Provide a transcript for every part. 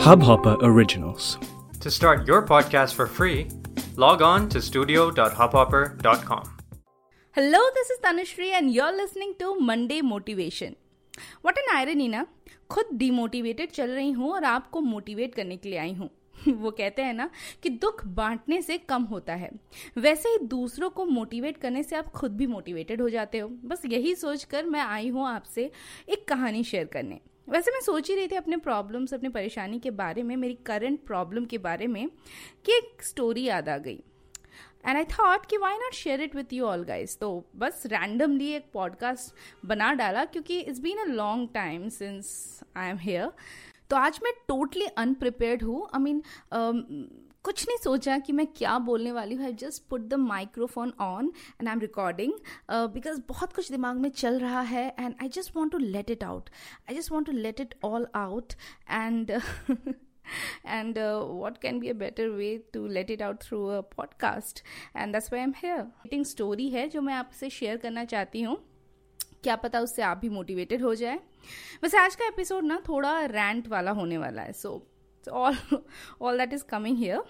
Hubhopper Originals. To start your podcast for free, log on to studio.hubhopper.com. Hello, this is Tanushree and you're listening to Monday Motivation. What an irony ना खुद demotivated चल रही हूँ और आपको motivate करने के लिए आई हूँ वो कहते हैं ना कि दुख बांटने से कम होता है वैसे ही दूसरों को मोटिवेट करने से आप खुद भी मोटिवेटेड हो जाते हो बस यही सोचकर मैं आई हूँ आपसे एक कहानी शेयर करने वैसे मैं सोच ही रही थी अपने प्रॉब्लम्स अपने परेशानी के बारे में, मेरी करंट प्रॉब्लम के बारे में, कि एक स्टोरी याद आ गई। एंड आई थॉट कि why not share it with you all guys तो बस रैंडमली एक पॉडकास्ट बना डाला, क्योंकि it's been a long time since I am here तो आज मैं टोटली अनप्रिपेयर्ड हूँ। आई मीन कुछ नहीं सोचा कि मैं क्या बोलने वाली हूँ। I just put the microphone on and I am recording because बहुत कुछ दिमाग में चल रहा है and I just want to let it out I just want to let it all out and and uh, what can be a better way to let it out through a podcast? And that's why i'm here. है जो मैं आपसे share करना चाहती हूँ। क्या पता उससे आप भी मोटिवेटेड हो जाए। वैसे आज का एपिसोड ना थोड़ा रैंट वाला होने वाला है so so all all that is coming here.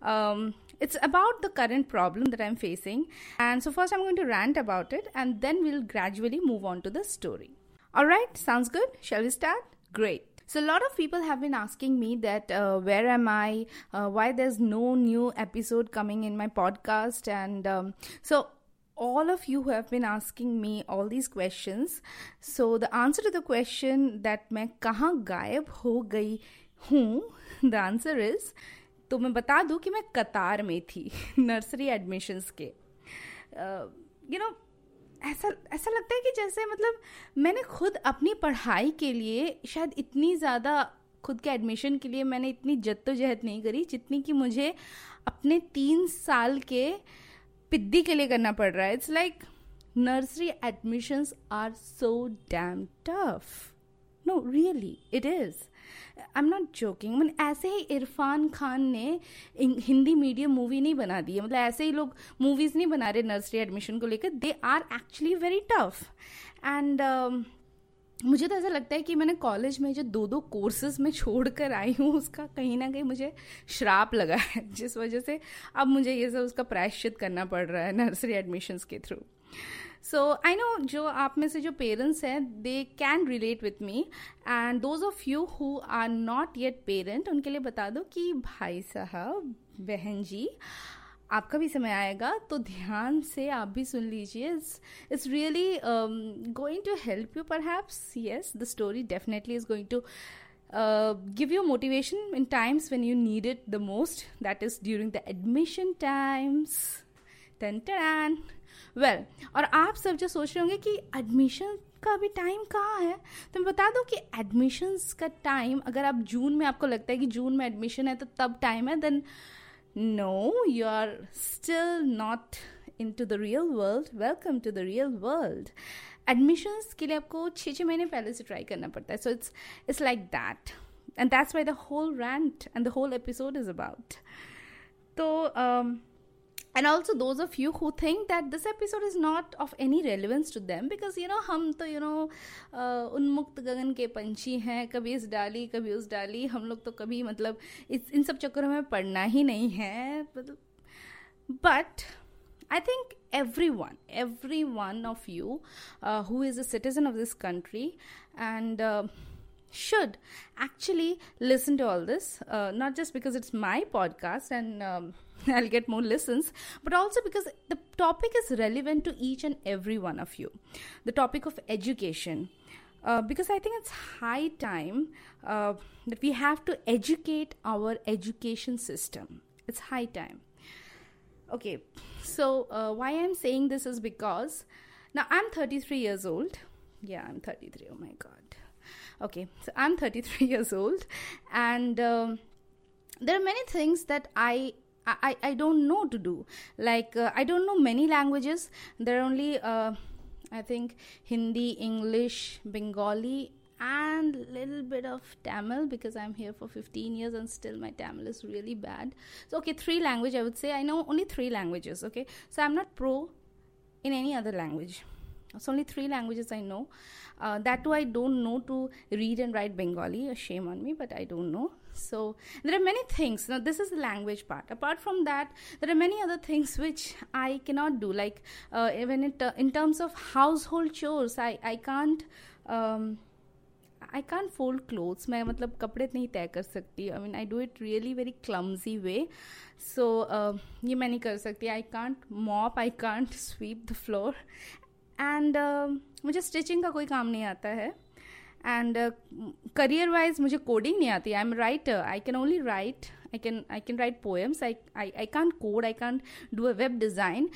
Um, it's about the current problem that i'm facing. And so first i'm going to rant about it and then we'll gradually move on to the story. All right sounds good? Shall we start? Great. So a lot of people have been asking me that uh, where am i? Uh, why there's no new episode coming in my podcast? And um, so all of you who have been asking me all these questions so the answer to the question that main kahan gayab ho gayi हूँ the answer is तो मैं बता दूँ कि मैं कतार में थी नर्सरी एडमिशन्स के। यू नो ऐसा ऐसा लगता है कि जैसे मतलब मैंने खुद अपनी पढ़ाई के लिए शायद इतनी ज़्यादा खुद के एडमिशन के लिए मैंने इतनी जद्दोजहद नहीं करी जितनी कि मुझे अपने तीन साल के पिद्दी के लिए करना पड़ रहा है। It's like nursery admissions are so damn tough no really it is I am not joking मतलब ऐसे ही इरफान खान ने हिंदी मीडियम मूवी नहीं बना दी है। मतलब ऐसे ही लोग मूवीज़ नहीं बना रहे नर्सरी एडमिशन को लेकर। They are actually very tough and मुझे तो ऐसा लगता है कि मैंने कॉलेज में जो दो दो कोर्सेज में छोड़ कर आई हूँ, उसका कहीं ना कहीं मुझे श्राप लगा है, जिस वजह से अब मुझे ये सब उसका प्रायश्चित करना पड़ रहा है नर्सरी एडमिशन्स के थ्रू सो आई नो जो आप में से जो पेरेंट्स हैं they can relate with me and those of you who are not yet parent उनके लिए बता दो कि भाई साहब, बहन जी, आपका भी समय आएगा तो ध्यान से आप भी सुन लीजिए। It's really going to help you perhaps yes the story definitely is going to give you motivation in times when you need it the most. That is during the admission times. Tan tan. Well well, और आप सब जो सोच रहे होंगे कि admission का अभी टाइम कहाँ है तो मैं बता दूँ कि एडमिशन्स का टाइम अगर आप जून में आपको लगता है कि जून में एडमिशन है तो तब टाइम है then no you are still not into the real world welcome to the real world admissions के लिए आपको छः छः महीने पहले से ट्राई करना पड़ता है so it's it's like that and that's why the whole rant and the whole episode is about तो um, and also those of you who think that this episode is not of any relevance to them because you know हम तो you know उन्मुक्त गगन के पंछी हैं कभी इस डाली कभी उस डाली हम लोग तो कभी मतलब इस इन सब चक्करों में पढ़ना ही नहीं है but I think everyone, every one of you uh, who is a citizen of this country and uh, should actually listen to all this, uh, not just because it's my podcast and um, I'll get more listens, but also because the topic is relevant to each and every one of you. The topic of education. Uh, because I think it's high time uh, that we have to educate our education system. It's high time. Okay, so uh, why I'm saying this is because now I'm 33 years old. Yeah, I'm 33. Oh my God. Okay, so I'm 33 years old, and um, there are many things that I I, I don't know to do. Like, uh, I don't know many languages. There are only, uh, I think, Hindi, English, Bengali, and little bit of Tamil because I'm here for 15 years and still my Tamil is really bad. So, okay, three language, I would say. I know only three languages, okay? So, I'm not pro in any other language. it's only three languages i know uh, that too i don't know to read and write bengali a shame on me but i don't know so there are many things now this is the language part apart from that there are many other things which i cannot do like uh, even in, in terms of household chores i i can't um, I can't fold clothes मैं मतलब कपड़े नहीं तय कर सकती I mean I do it really very clumsy way so ये मैं नहीं कर सकती I can't mop I can't sweep the floor and मुझे स्टिचिंग का कोई काम नहीं आता है एंड करियर वाइज मुझे कोडिंग नहीं आती I am writer I can only write I can I can write poems I I I can't code I can't do a web design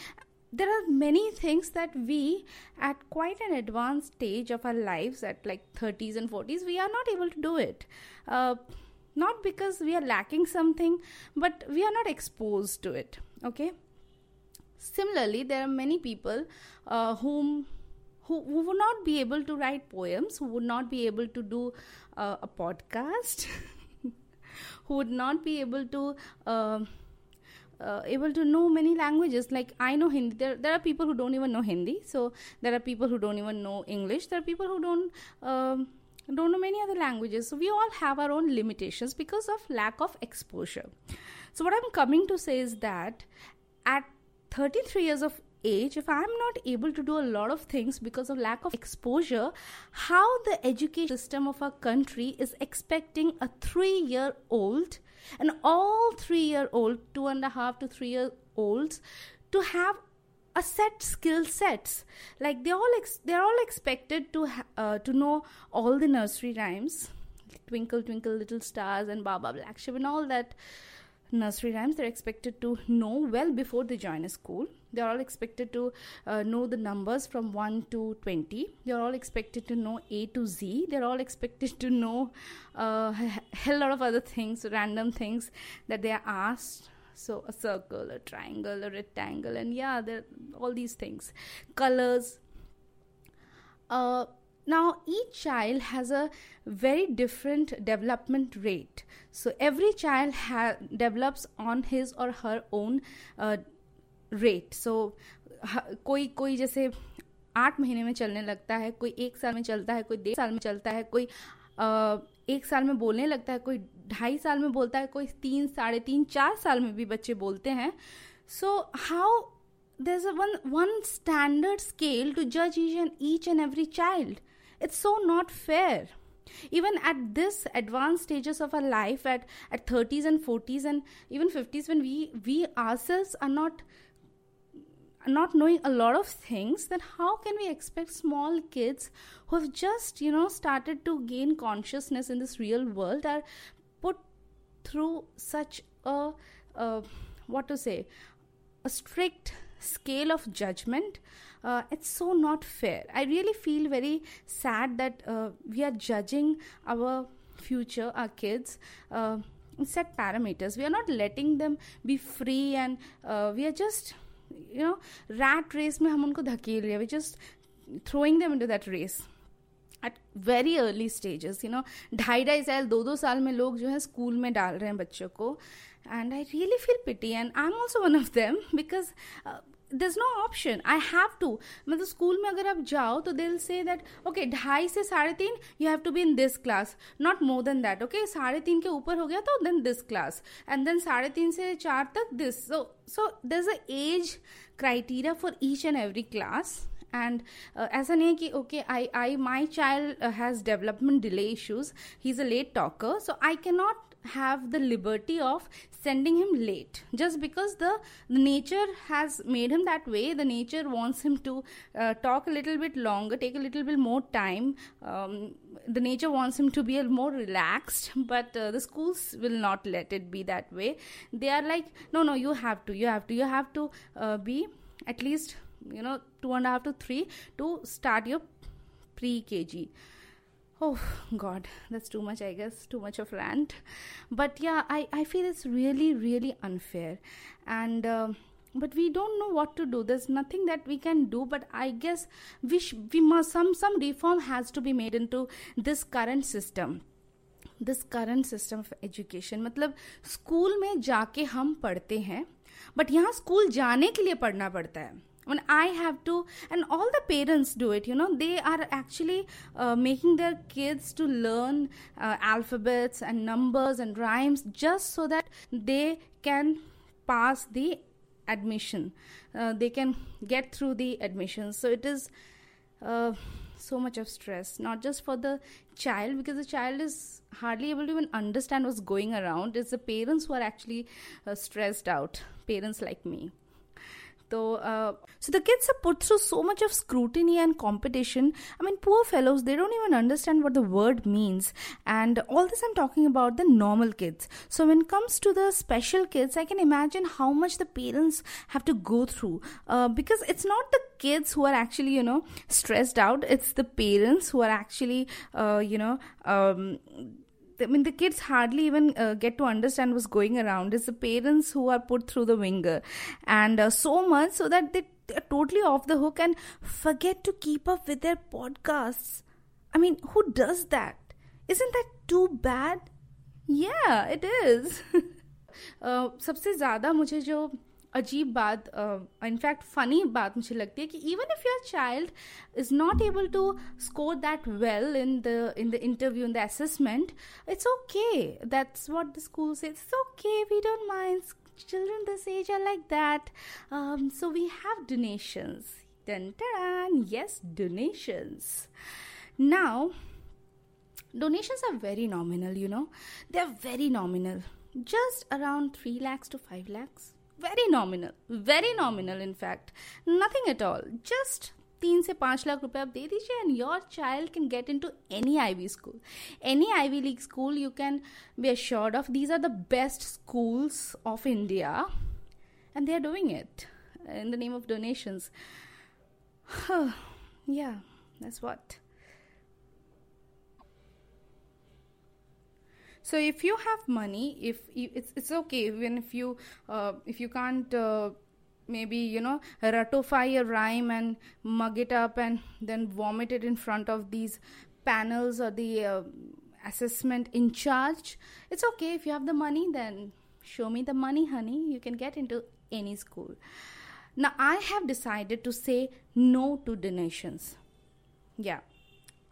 there are many things that we at quite an advanced stage of our lives at like 30s and 40s we are not able to do it uh, not because we are lacking something but we are not exposed to it okay similarly there are many people uh, whom who, who would not be able to write poems who would not be able to do uh, a podcast who would not be able to uh, uh, able to know many languages. Like i know hindi. There, there are people who don't even know hindi. So there are people who don't even know english. There are people who don't um, don't know many other languages. So we all have our own limitations because of lack of exposure. So what i'm coming to say is that at 33 years of age if i'm not able to do a lot of things because of lack of exposure how the education system of our country is expecting a 3 year old and all three year old two and a half to three year olds to have a set skill sets. Like they all ex- they're all expected to ha- uh, to know all the nursery rhymes twinkle twinkle little stars and baba black sheep and all that nursery rhymes. They're expected to know well before they join a school they're all expected to uh, know the numbers from 1 to 20 they're all expected to know a to z. They're all expected to know uh, a hell lot of other things random things that they are asked. So a circle a triangle a rectangle and yeah there all these things. Colors. Uh, now, each child has a very different development rate. So, every child ha- develops on his or her own uh, rate so कोई कोई जैसे आठ महीने में चलने लगता है, कोई एक साल में चलता है, कोई डेढ़ साल में चलता है, कोई एक साल में बोलने लगता है, कोई ढाई साल में बोलता है, कोई तीन, साढ़े तीन, चार साल में भी बच्चे बोलते हैं। So how there one one standard scale to जज is an each and every child it's so not fair even at this advance stages of a life at at thirties and forties and even fifties when we we are not not knowing a lot of things then how can we expect small kids who have just you know started to gain consciousness in this real world are put through such a, a what to say a strict scale of judgment? Uh, it's so not fair. I really feel very sad that uh, we are judging our future our kids uh, set parameters. We are not letting them be free and uh, we are just you know rat race में हम उनको धकेल रहे we just throwing them into that race at very early stages you know ढाई ढाई साल, दो दो साल में लोग जो है स्कूल में डाल रहे हैं बच्चों को and I really feel pity and I am also one of them because there's no option. I have to. मतलब स्कूल में अगर आप जाओ तो दिल से दैट ओके ढाई से साढ़े तीन you have to be in this class not more than that okay साढ़े तीन के ऊपर हो गया तो then this class and then साढ़े तीन से चार तक this so so there is a age criteria for each and every class and ऐसा नहीं है कि okay I I my child has development delay issues he is a late talker so I can not have the liberty of sending him late. Just because the, the nature has made him that way the nature wants him to uh, talk a little bit longer take a little bit more time. Um, the nature wants him to be a more relaxed but uh, the schools will not let it be that way. They are like no no you have to you have to you have to uh, be at least you know two and a half to three to start your pre kg oh god that's too much i guess too much of rant but yeah i, I feel it's really really unfair and uh, but we don't know what to do there's nothing that we can do but i guess we sh- we must some some reform has to be made into this current system this current system of education मतलब school में जाके हम पढ़ते हैं but यहाँ school जाने के लिए पढ़ना पड़ता है when I have to, and all the parents do it, you know, they are actually uh, making their kids to learn uh, alphabets and numbers and rhymes just so that they can pass the admission. Uh, they can get through the admission. So it is uh, so much of stress, not just for the child, because the child is hardly able to even understand what's going around. It's the parents who are actually uh, stressed out, parents like me. So, uh, so the kids are put through so much of scrutiny and competition. I mean, poor fellows, they don't even understand what the word means. And all this I'm talking about the normal kids. So when it comes to the special kids, I can imagine how much the parents have to go through. Uh, because it's not the kids who are actually, you know, stressed out. It's the parents who are actually, uh, you know, um, I mean, the kids hardly even uh, get to understand what's going around. It's the parents who are put through the winger, and uh, so much so that they are totally off the hook and forget to keep up with their podcasts. I mean, who does that? Isn't that too bad? Yeah, it is. uh, सबसे ज़्यादा मुझे जो अजीब बात in fact funny बात मुझे लगती है कि even if your child is not able to score that well in the in the interview in the assessment it's okay that's what the school says it's okay we don't mind children this age are like that um, so we have donations dun, dun, yes donations now donations are very nominal you know they are very nominal just around 3 lakhs to 5 lakhs very nominal very nominal in fact nothing at all just तीन से पाँच लाख रुपए आप दे दीजिए and your child can get into any Ivy school any Ivy league school you can be assured of these are the best schools of India, and they are doing it in the name of donations. yeah, that's what. so if you have money if it's it's okay even if you uh, if you can't uh, maybe you know ratify a rhyme and mug it up and then vomit it in front of these panels or the uh, assessment in charge it's okay. If you have the money then show me the money honey. You can get into any school. Now i have decided to say no to donations. Yeah.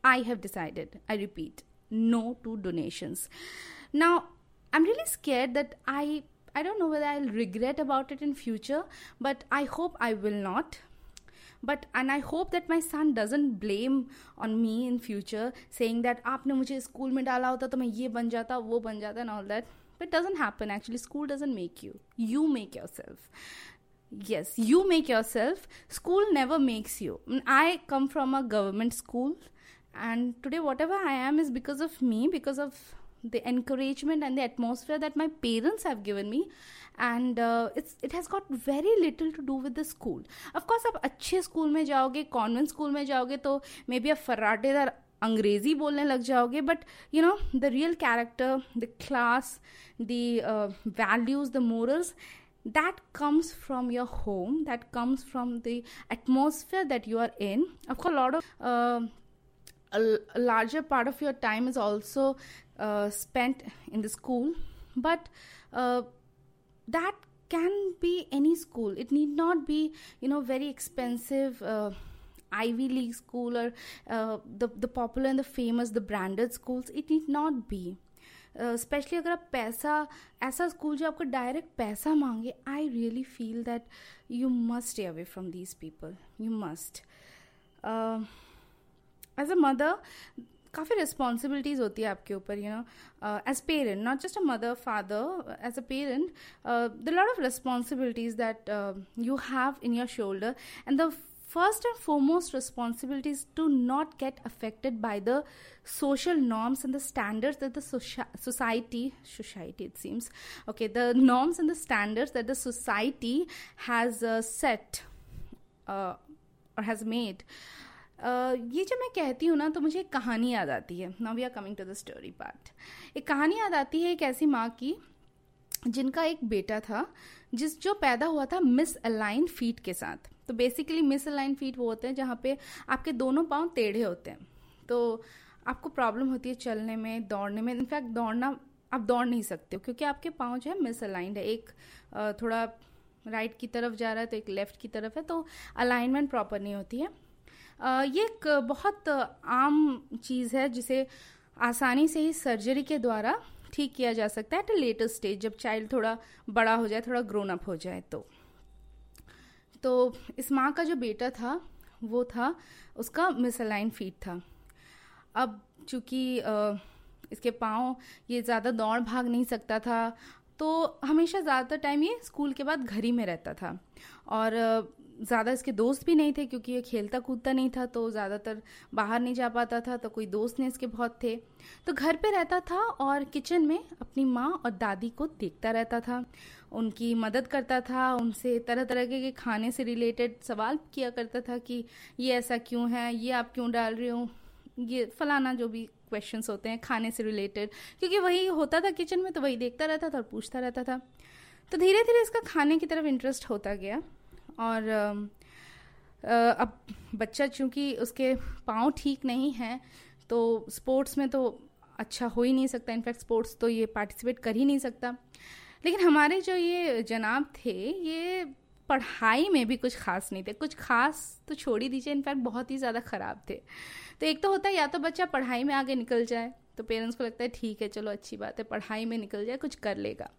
I have decided. I repeat no to donations. Now, I'm really scared that I I don't know whether I'll regret about it in future, but I hope I will not. But and I hope that my son doesn't blame on me in future, saying that आपने मुझे school में डाला होता तो मैं ये बन जाता वो बन जाता and all that. But it doesn't happen actually. School doesn't make you. You make yourself. Yes, you make yourself. School never makes you. I come from a government school and today whatever i am is because of me because of the encouragement and the atmosphere that my parents have given me and uh, it's it has got very little to do with the school of course आप अच्छे school में जाओगे convent school में जाओगे तो may be आप फर्राटेदार अंग्रेजी बोलने लग जाओगे but you know the real character the class the values the morals that comes from your home that comes from the atmosphere that you are in of course a lot of uh, a, a larger part of your time is also uh, spent in the school but uh, that can be any school it need not be you know very expensive uh, ivy league school or uh, the the popular and the famous the branded schools it need not be specially uh, अगर आप पैसा ऐसा school जो आपको direct पैसा मांगे I really feel that you must stay away from these people you must as a mother काफ़ी responsibilities होती है आपके ऊपर you know as parent not just a mother father as a parent the lot of responsibilities that you have in your shoulder and the first and foremost responsibility is to not get affected by the social norms and the standards that the society society it seems okay the norms and the standards that the society has uh, set uh, or has made ये जब मैं कहती हूँ ना तो मुझे एक कहानी याद आती है। Now we are coming to the story part एक कहानी याद आती है एक ऐसी माँ की, जिनका एक बेटा था, जिस, जो पैदा हुआ था मिस अलाइन फीट के साथ। तो बेसिकली मिस अलाइन फीट वो होते हैं, जहाँ पे आपके दोनों पाँव टेढ़े होते हैं। तो आपको प्रॉब्लम होती है चलने में, दौड़ने में। इनफैक्ट दौड़ना आप दौड़ नहीं सकते हो, क्योंकि आपके पाँव जो है मिस अलाइंड है। एक थोड़ा राइट की तरफ़ जा रहा है तो एक लेफ़्ट की तरफ़ है तो अलाइनमेंट प्रॉपर नहीं होती है। ये एक बहुत आम चीज़ है जिसे आसानी से ही सर्जरी के द्वारा ठीक किया जा सकता है एट अ लेटर स्टेज जब चाइल्ड थोड़ा बड़ा हो जाए, थोड़ा ग्रोन अप हो जाए तो। तो इस माँ का जो बेटा था, वो था, उसका मिसलाइन फीट था। अब चूँकि इसके पाँव ये ज़्यादा दौड़ भाग नहीं सकता था तो हमेशा ज़्यादातर टाइम ये स्कूल के बाद घर ही में रहता था। और ज़्यादा इसके दोस्त भी नहीं थे, क्योंकि ये खेलता कूदता नहीं था तो ज़्यादातर बाहर नहीं जा पाता था तो कोई दोस्त नहीं इसके बहुत थे। तो घर पे रहता था और किचन में अपनी माँ और दादी को देखता रहता था। उनकी मदद करता था, उनसे तरह तरह के खाने से रिलेटेड सवाल किया करता था कि, ये ऐसा क्यों है? ये आप क्यों डाल रहे हो? ये फलाना जो भी क्वेश्चन होते हैं, खाने से रिलेटेड क्योंकि वही होता था किचन में तो वही देखता रहता था और पूछता रहता था। तो धीरे धीरे इसका खाने की तरफ़ इंटरेस्ट होता गया। और अब बच्चा चूँकि उसके पाँव ठीक नहीं हैं तो स्पोर्ट्स में तो अच्छा हो ही नहीं सकता। इनफैक्ट स्पोर्ट्स तो ये पार्टिसिपेट कर ही नहीं सकता। लेकिन हमारे जो ये जनाब थे, ये पढ़ाई में भी कुछ खास नहीं थे। कुछ खास तो छोड़ ही दीजिए इनफैक्ट बहुत ही ज़्यादा ख़राब थे। तो एक तो होता है, या तो बच्चा पढ़ाई में आगे निकल जाए तो पेरेंट्स को लगता है, ठीक है, चलो, अच्छी बात है, पढ़ाई में निकल जाए, कुछ कर लेगा।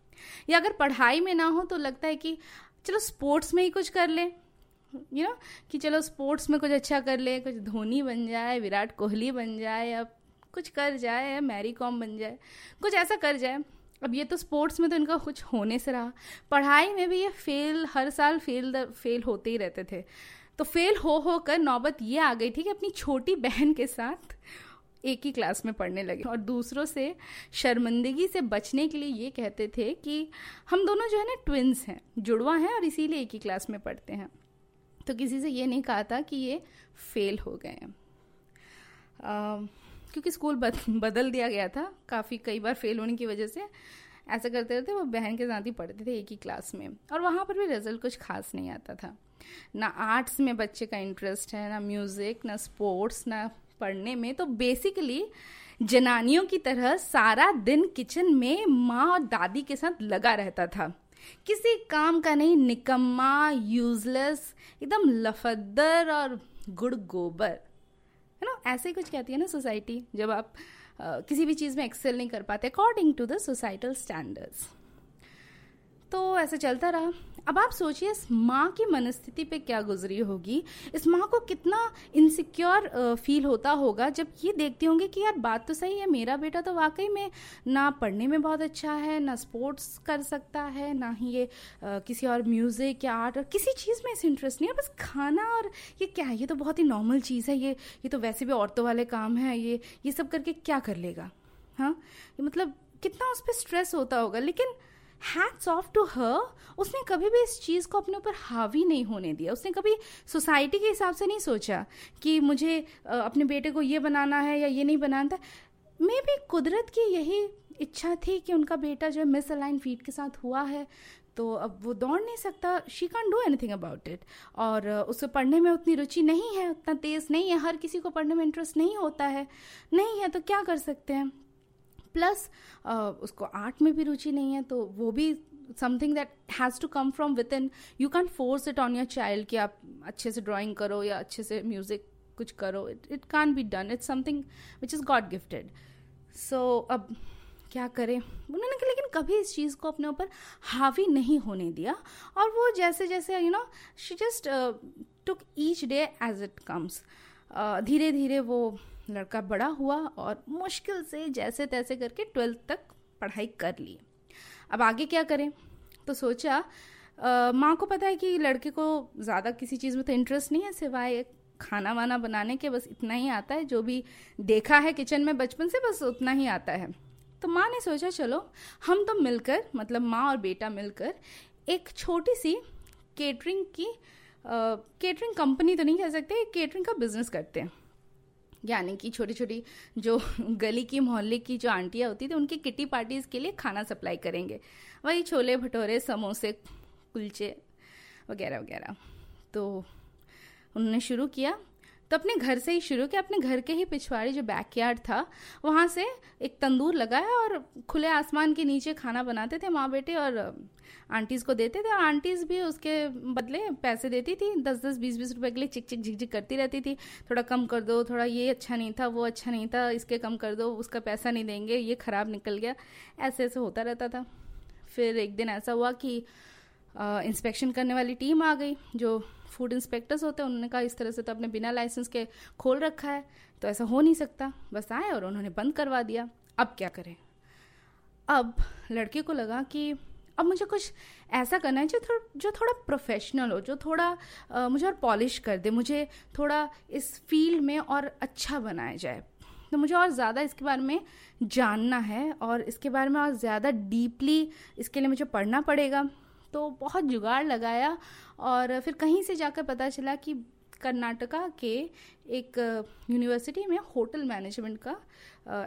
या अगर पढ़ाई में ना हो तो लगता है कि चलो स्पोर्ट्स में ही कुछ कर ले। यू you नो know, कि चलो स्पोर्ट्स में कुछ अच्छा कर ले कुछ धोनी बन जाए विराट कोहली बन जाए अब कुछ कर जाए या मैरी कॉम बन जाए कुछ ऐसा कर जाए। अब ये तो स्पोर्ट्स में तो इनका कुछ होने से रहा। पढ़ाई में भी ये फेल हर साल फेल द फेल होते ही रहते थे। तो फेल हो हो कर नौबत ये आ गई थी कि अपनी छोटी बहन के साथ। एक ही क्लास में पढ़ने लगे। और दूसरों से शर्मिंदगी से बचने के लिए ये कहते थे कि हम दोनों जो है ना ट्विंस हैं जुड़वा हैं और इसीलिए एक ही क्लास में पढ़ते हैं। तो किसी से ये नहीं कहा था कि ये फेल हो गए हैं। क्योंकि स्कूल बद, बदल दिया गया था काफ़ी कई बार फेल होने की वजह से ऐसा करते रहते वो बहन के साथ ही पढ़ते थे एक ही क्लास में। और वहाँ पर भी रिज़ल्ट कुछ खास नहीं आता था। ना आर्ट्स में बच्चे का इंटरेस्ट है ना म्यूज़िक ना स्पोर्ट्स ना पढ़ने में तो बेसिकली जनानियों की तरह सारा दिन किचन में माँ और दादी के साथ लगा रहता था। किसी काम का नहीं निकम्मा यूजलेस एकदम लफदर और गुड़ गोबर है ना? ऐसे कुछ कहती है ना सोसाइटी जब आप आ, किसी भी चीज़ में एक्सेल नहीं कर पाते according to the societal standards तो ऐसे चलता रहा। अब आप सोचिए इस माँ की मनस्थिति पे क्या गुजरी होगी? इस माँ को कितना इनसिक्योर फील होता होगा जब ये देखती होंगी कि यार बात तो सही है मेरा बेटा तो वाकई में ना पढ़ने में बहुत अच्छा है ना स्पोर्ट्स कर सकता है ना ही ये आ, किसी और म्यूज़िक या आर्ट और किसी चीज़ में इसे इंटरेस्ट नहीं है बस खाना और ये क्या है? ये तो बहुत ही नॉर्मल चीज़ है ये ये तो वैसे भी औरतों वाले काम है ये ये सब करके क्या कर लेगा? हाँ? मतलब कितना उस पर स्ट्रेस होता होगा लेकिन हैट्स ऑफ़ टू हर उसने कभी भी इस चीज़ को अपने ऊपर हावी नहीं होने दिया। उसने कभी सोसाइटी के हिसाब से नहीं सोचा कि मुझे अपने बेटे को ये बनाना है या ये नहीं बनाना था। मे भी कुदरत की यही इच्छा थी कि उनका बेटा जो है मिस अलाइन फीट के साथ हुआ है। तो अब वो दौड़ नहीं सकता। She can do anything about it और उसे पढ़ने में उतनी रुचि नहीं है, उतना तेज़ नहीं है। हर किसी को पढ़ने में इंटरेस्ट नहीं होता है। नहीं है तो क्या कर सकते हैं? प्लस उसको आर्ट में भी रुचि नहीं है तो वो भी something that has to come from within you can force it on your child कि आप अच्छे से ड्राइंग करो या अच्छे से म्यूज़िक कुछ करो. It it can't be done it's something which is God gifted so अब क्या करें? उन्होंने कहा, लेकिन कभी इस चीज़ को अपने ऊपर हावी नहीं होने दिया. और वो जैसे जैसे you know she just took each day as it comes धीरे धीरे वो लड़का बड़ा हुआ और मुश्किल से जैसे तैसे करके ट्वेल्थ तक पढ़ाई कर ली। अब आगे क्या करें? तो सोचा माँ को पता है कि लड़के को ज़्यादा किसी चीज़ में तो इंटरेस्ट नहीं है, सिवाय खाना वाना बनाने के, बस इतना ही आता है। जो भी देखा है किचन में बचपन से, बस उतना ही आता है। तो माँ ने सोचा, चलो, हम तो मिलकर मतलब माँ और बेटा मिलकर एक छोटी सी केटरिंग की केटरिंग कंपनी तो नहीं कह सकते केटरिंग का बिज़नेस करते हैं। यानी कि छोटी छोटी जो गली की, मोहल्ले की जो आंटियाँ होती थी, उनकी किटी पार्टीज़ के लिए खाना सप्लाई करेंगे। वही छोले भटोरे, समोसे, कुलचे वगैरह वगैरह। तो उन्होंने शुरू किया। तो अपने घर से ही शुरू किया। अपने घर के ही पिछवाड़ी जो बैकयार्ड था, वहाँ से एक तंदूर लगाया और खुले आसमान के नीचे खाना बनाते थे माँ बेटे और आंटीज़ को देते थे, आंटीज़ भी उसके बदले पैसे देती थी दस दस बीस बीस रुपए के लिए चिक चिक झिक झिक करती रहती थी। थोड़ा कम कर दो, थोड़ा ये अच्छा नहीं था, वो अच्छा नहीं था, इसके कम कर दो, उसका पैसा नहीं देंगे, ये ख़राब निकल गया। ऐसे ऐसे होता रहता था। फिर एक दिन ऐसा हुआ कि इंस्पेक्शन करने वाली टीम आ गई, जो फ़ूड इंस्पेक्टर्स होते हैं, उन्होंने कहा, इस तरह से तो अपने बिना लाइसेंस के खोल रखा है तो ऐसा हो नहीं सकता। बस आए और उन्होंने बंद करवा दिया। अब क्या करें? अब लड़के को लगा कि अब मुझे कुछ ऐसा करना है जो थोड़ा जो थोड़ा प्रोफेशनल हो जो थोड़ा आ, मुझे और पॉलिश कर दे मुझे थोड़ा इस फ़ील्ड में और अच्छा बनाया जाए। तो मुझे और ज़्यादा इसके बारे में जानना है और इसके बारे में और ज़्यादा डीपली इसके लिए मुझे पढ़ना पड़ेगा। तो बहुत जुगाड़ लगाया और फिर कहीं से जाकर पता चला कि कर्नाटका के एक यूनिवर्सिटी में होटल मैनेजमेंट का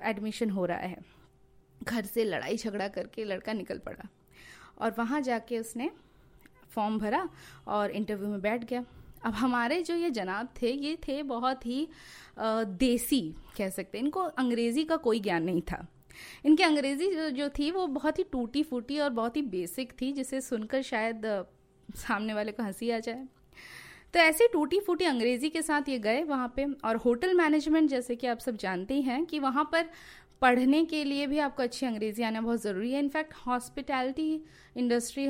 एडमिशन हो रहा है। घर से लड़ाई झगड़ा करके लड़का निकल पड़ा। और वहाँ जाके उसने फॉर्म भरा और इंटरव्यू में बैठ गया। अब हमारे जो ये जनाब थे ये थे बहुत ही देसी कह सकते इनको अंग्रेज़ी का कोई ज्ञान नहीं था। इनकी अंग्रेज़ी जो, जो थी वो बहुत ही टूटी फूटी और बहुत ही बेसिक थी जिसे सुनकर शायद सामने वाले को हँसी आ जाए। तो ऐसी टूटी फूटी अंग्रेज़ी के साथ ये गए वहाँ पे। और होटल मैनेजमेंट जैसे कि आप सब जानते ही हैं कि वहाँ पर पढ़ने के लिए भी आपको अच्छी अंग्रेज़ी आना बहुत ज़रूरी है। In fact hospitality industry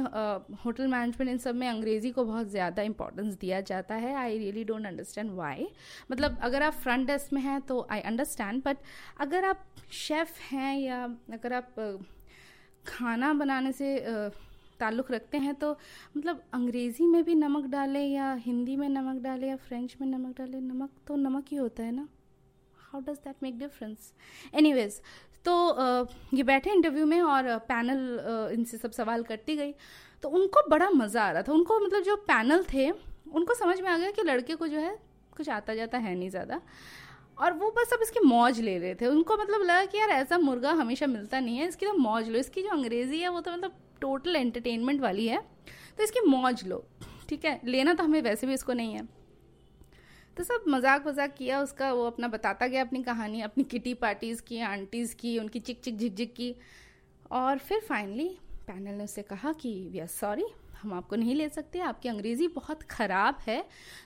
hotel management इन सब में अंग्रेज़ी को बहुत ज़्यादा इंपॉर्टेंस दिया जाता है। I really don't understand why मतलब अगर आप फ्रंट डेस्क में हैं तो आई अंडरस्टैंड बट अगर आप शेफ़ हैं या अगर आप खाना बनाने से ताल्लुक़ रखते हैं तो मतलब अंग्रेज़ी में भी नमक डालें या हिंदी में नमक डालें या फ्रेंच में नमक डालें, नमक तो नमक ही होता है ना। How does that make difference anyways तो ये बैठे इंटरव्यू में और पैनल इनसे सब सवाल करती गई। तो उनको बड़ा मज़ा आ रहा था। उनको मतलब जो पैनल थे, उनको समझ में आ गया कि लड़के को जो है, कुछ आता जाता है नहीं ज़्यादा। और वो बस अब इसकी मौज ले रहे थे। उनको मतलब लगा कि यार ऐसा मुर्गा हमेशा मिलता नहीं है। इसकी तो मौज लो। इसकी जो अंग्रेज़ी है, वो तो मतलब टोटल एंटरटेनमेंट वाली है। तो इसकी मौज लो। ठीक है? लेना तो हमें वैसे भी इसको नहीं है। तो सब मज़ाक वजाक किया, उसका वो अपना बताता गया अपनी कहानी, अपनी किटी पार्टीज़ की, आंटीज़ की, उनकी चिक चिक झिक झिक की। और फिर फाइनली पैनल ने उससे कहा कि वी आर सॉरी हम आपको नहीं ले सकते, आपकी अंग्रेज़ी बहुत ख़राब है।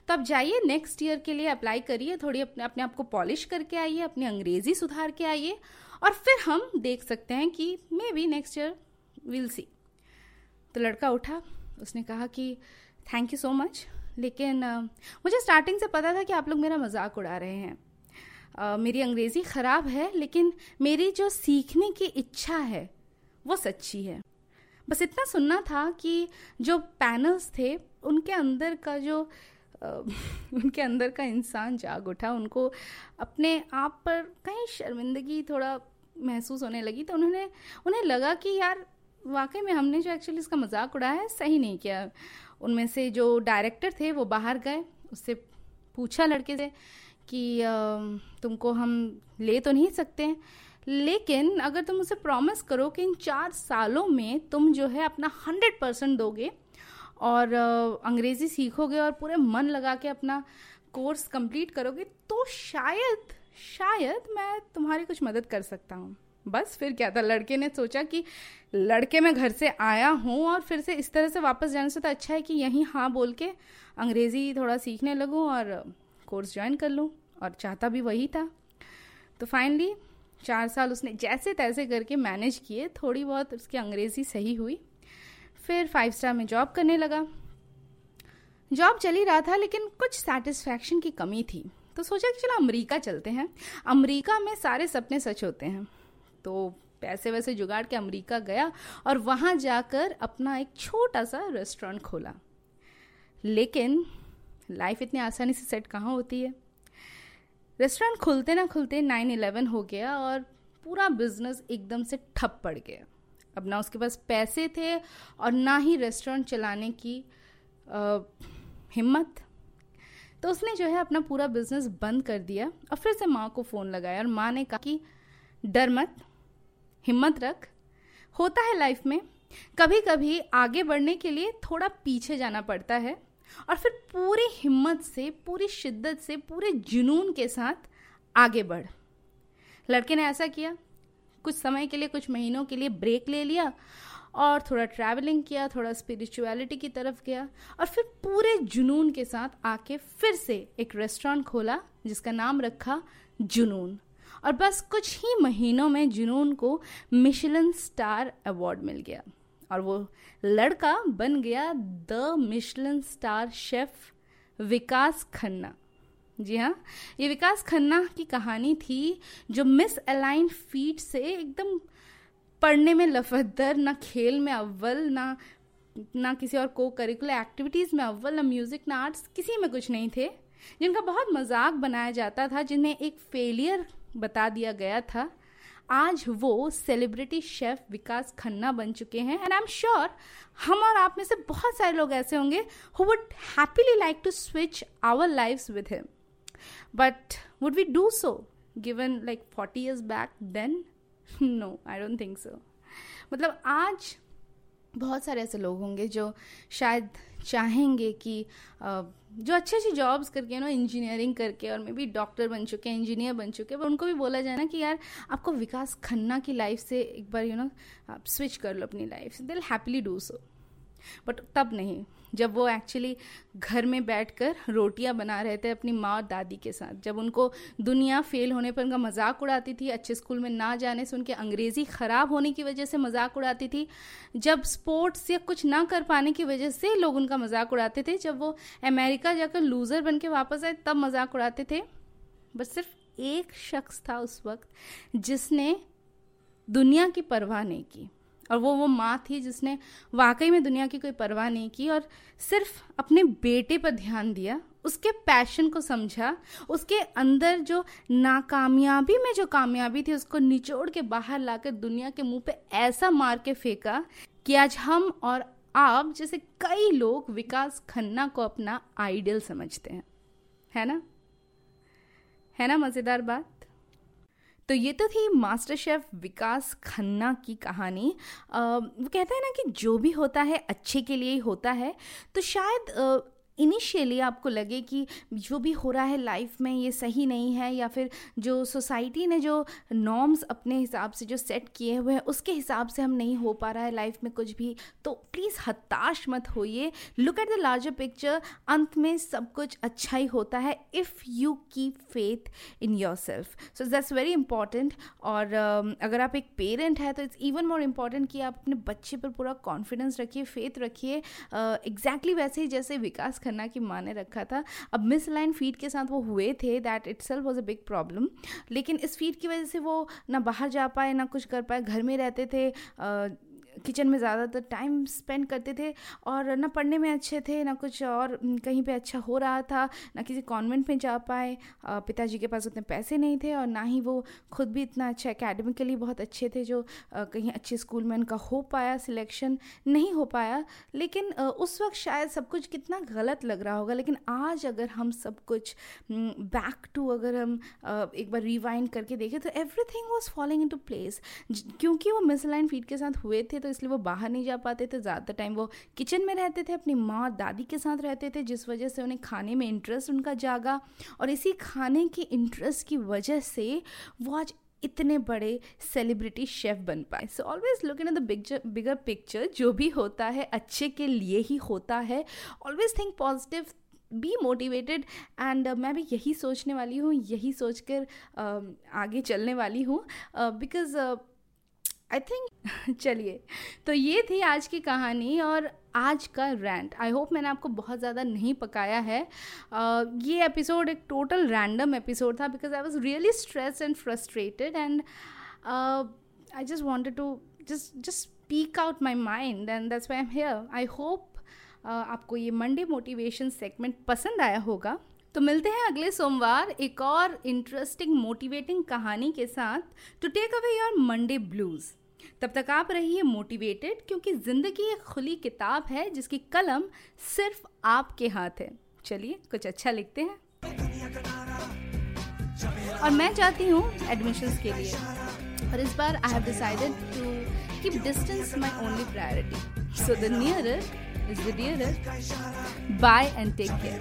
तो आप जाइए नेक्स्ट ईयर के लिए अप्लाई करिए, थोड़ी अपने अपने आप को पॉलिश करके आइए, अपनी अंग्रेज़ी सुधार के आइए। और फिर हम देख सकते हैं कि maybe next year will see तो लड़का उठा, उसने कहा कि थैंक यू सो मच लेकिन मुझे स्टार्टिंग से पता था कि आप लोग मेरा मज़ाक उड़ा रहे हैं। मेरी अंग्रेज़ी ख़राब है, लेकिन मेरी जो सीखने की इच्छा है, वो सच्ची है। बस इतना सुनना था कि जो पैनल्स थे, उनके अंदर का जो उनके अंदर का इंसान जाग उठा, उनको अपने आप पर कहीं शर्मिंदगी थोड़ा महसूस होने लगी तो उन्होंने, उन्हें लगा कि यार, वाकई में हमने जो एक्चुअली इसका मज़ाक उड़ाया है, सही नहीं किया। उनमें से जो डायरेक्टर थे, वो बाहर गए। उससे पूछा लड़के से कि तुमको हम ले तो नहीं सकते। हैं लेकिन अगर तुम उसे प्रॉमिस करो कि इन चार सालों में तुम जो है अपना हंड्रेड परसेंट दोगे और अंग्रेज़ी सीखोगे और पूरे मन लगा के अपना कोर्स कंप्लीट करोगे तो शायद शायद मैं तुम्हारी कुछ मदद कर सकता हूँ। बस फिर क्या था? लड़के ने सोचा कि लड़के मैं घर से आया हूँ और फिर से इस तरह से वापस जाने से तो अच्छा है कि यहीं हाँ बोल के अंग्रेज़ी थोड़ा सीखने लगूँ और कोर्स ज्वाइन कर लूँ और चाहता भी वही था। तो फाइनली चार साल उसने जैसे तैसे करके मैनेज किए, थोड़ी बहुत उसकी अंग्रेज़ी सही हुई। फिर फाइव स्टार में जॉब करने लगा। जॉब चल ही रहा था लेकिन कुछ सेटिस्फैक्शन की कमी थी। तो सोचा कि चलो अमेरिका चलते हैं। अमेरिका में सारे सपने सच होते हैं। तो पैसे वैसे जुगाड़ के अमेरिका गया और वहाँ जाकर अपना एक छोटा सा रेस्टोरेंट खोला। लेकिन लाइफ इतनी आसानी से सेट कहाँ होती है? रेस्टोरेंट खुलते ना खुलते नाइन इलेवन हो गया और पूरा बिज़नेस एकदम से ठप पड़ गया। अब ना उसके पास पैसे थे और ना ही रेस्टोरेंट चलाने की आ, हिम्मत। तो उसने जो है अपना पूरा बिज़नेस बंद कर दिया और फिर से माँ को फ़ोन लगाया और माँ ने कहा कि डर मत हिम्मत रख। होता है लाइफ में कभी कभी आगे बढ़ने के लिए थोड़ा पीछे जाना पड़ता है और फिर पूरी हिम्मत से, पूरी शिद्दत से, पूरे जुनून के साथ आगे बढ़। लड़के ने ऐसा किया, कुछ समय के लिए, कुछ महीनों के लिए ब्रेक ले लिया और थोड़ा ट्रैवलिंग किया, थोड़ा स्पिरिचुअलिटी की तरफ़ गया और फिर पूरे जुनून के साथ आके फिर से एक रेस्टोरेंट खोला जिसका नाम रखा जुनून। और बस कुछ ही महीनों में जुनून को मिशलन स्टार अवार्ड मिल गया। और वो लड़का बन गया the Michelin star chef Vikas Khanna. जी हाँ ये विकास खन्ना की कहानी थी जो मिस अलाइन फीट से एकदम पढ़ने में लफदर, ना खेल में अव्वल, ना ना किसी और को करिकुलर एक्टिविटीज़ में अव्वल, ना म्यूज़िक ना आर्ट्स किसी में कुछ नहीं थे। जिनका बहुत मज़ाक बनाया जाता था, जिन्हें एक फेलियर बता दिया गया था। आज वो सेलिब्रिटी शेफ विकास खन्ना बन चुके हैं एंड आई एम श्योर हम और आप में से बहुत सारे लोग ऐसे होंगे who would happily like to switch our life with him but would we do so given like forty years back then no I don't think so मतलब आज बहुत सारे ऐसे लोग होंगे जो शायद चाहेंगे कि जो अच्छे अच्छे जॉब्स करके ना इंजीनियरिंग करके और मे बी डॉक्टर बन चुके हैं इंजीनियर बन चुके हैं उनको भी बोला जाए ना कि यार, आपको विकास खन्ना की लाइफ से एक बार यू नो आप स्विच कर लो अपनी लाइफ से दिल हैप्पीली डू सो बट तब नहीं। जब वो एक्चुअली घर में बैठकर रोटियाँ बना रहे थे अपनी माँ और दादी के साथ। जब उनको दुनिया फेल होने पर उनका मज़ाक उड़ाती थी, अच्छे स्कूल में ना जाने से उनके अंग्रेज़ी ख़राब होने की वजह से मज़ाक उड़ाती थी। जब स्पोर्ट्स या कुछ ना कर पाने की वजह से लोग उनका मज़ाक उड़ाते थे, जब वो अमेरिका जाकर लूज़र बन के वापस आए, तब मज़ाक उड़ाते थे। बस सिर्फ़ एक शख्स था उस वक्त जिसने दुनिया की परवाह नहीं की। और वो वो माँ थी जिसने वाकई में दुनिया की कोई परवाह नहीं की और सिर्फ़ अपने बेटे पर ध्यान दिया, उसके पैशन को समझा, उसके अंदर जो नाकामयाबी में जो कामयाबी थी, उसको निचोड़ के बाहर लाकर दुनिया के मुँह पे ऐसा मार के फेंका कि आज हम और आप जैसे कई लोग विकास खन्ना को अपना आइडियल समझते हैं। है ना? है ना, मज़ेदार बात? तो ये तो थी मास्टर शेफ विकास खन्ना की कहानी। वो कहते हैं ना कि जो भी होता है, अच्छे के लिए ही होता है। तो शायद इनिशियली आपको लगे कि जो भी हो रहा है लाइफ में ये सही नहीं है या फिर जो सोसाइटी ने जो नॉर्म्स अपने हिसाब से जो सेट किए हुए हैं उसके हिसाब से हम नहीं हो पा रहा है लाइफ में कुछ भी तो प्लीज़ हताश मत होइए। Look at the larger picture अंत में सब कुछ अच्छा ही होता है if you keep faith in yourself so that's very important और uh, अगर आप एक पेरेंट है तो इट्स इवन मोर इंपॉर्टेंट कि आप अपने बच्चे पर पूरा कॉन्फिडेंस रखिए फेथ रखिए। एग्जैक्टली uh, exactly वैसे ही जैसे विकास खन्ना की माँ ने रखा था। अब मिस लाइन फ़ीड के साथ वो हुए थे that itself was a big problem लेकिन इस फ़ीड की वजह से वो ना बाहर जा पाए, ना कुछ कर पाए, घर में रहते थे किचन में ज़्यादातर टाइम स्पेंड करते थे और ना पढ़ने में अच्छे थे, ना कुछ और कहीं पे अच्छा हो रहा था, ना किसी कॉन्वेंट में जा पाए। पिताजी के पास उतने पैसे नहीं थे और ना ही वो खुद भी इतना अच्छा एकेडमिकली बहुत अच्छे थे जो कहीं अच्छे स्कूल में उनका हो पाया सिलेक्शन नहीं हो पाया। लेकिन उस वक्त शायद सब कुछ कितना गलत लग रहा होगा, लेकिन आज अगर हम सब कुछ बैक टू अगर हम एक बार रिवाइंड करके देखें तो everything was following into place क्योंकि वो मिसलाइन फ़ीड के साथ हुए थे तो इसलिए वो बाहर नहीं जा पाते थे। ज़्यादातर टाइम वो किचन में रहते थे अपनी माँ और दादी के साथ रहते थे जिस वजह से उन्हें खाने में इंटरेस्ट उनका जागा। और इसी खाने की इंटरेस्ट की वजह से वो आज इतने बड़े सेलिब्रिटी शेफ बन पाए। So always look in the bigger picture जो भी होता है अच्छे के लिए ही होता है। Always think positive be motivated and मैं भी यही सोचने वाली हूँ यही सोच कर uh, आगे चलने वाली हूँ बिकॉज़ uh, आई थिंक चलिए तो ये थी आज की कहानी और आज का रैंट आई होप मैंने आपको बहुत ज़्यादा नहीं पकाया है। uh, ये एपिसोड एक टोटल रैंडम एपिसोड था because I was really stress and frustrated and I just wanted to just just speak out my mind and that's why am here I hope आपको ये मंडे मोटिवेशन सेगमेंट पसंद आया होगा। तो मिलते हैं अगले सोमवार एक और इंटरेस्टिंग मोटिवेटिंग कहानी के साथ. To take away your Monday blues तब तक आप रहिए मोटिवेटेड क्योंकि ज़िंदगी एक खुली किताब है, जिसकी कलम सिर्फ़ आपके हाथ है। चलिए, कुछ अच्छा लिखते हैं। और मैं चाहती हूँ एडमिशन्स के लिए। और इस बार I have decided to keep distance my only priority so the near is the dearest. Bye and take care.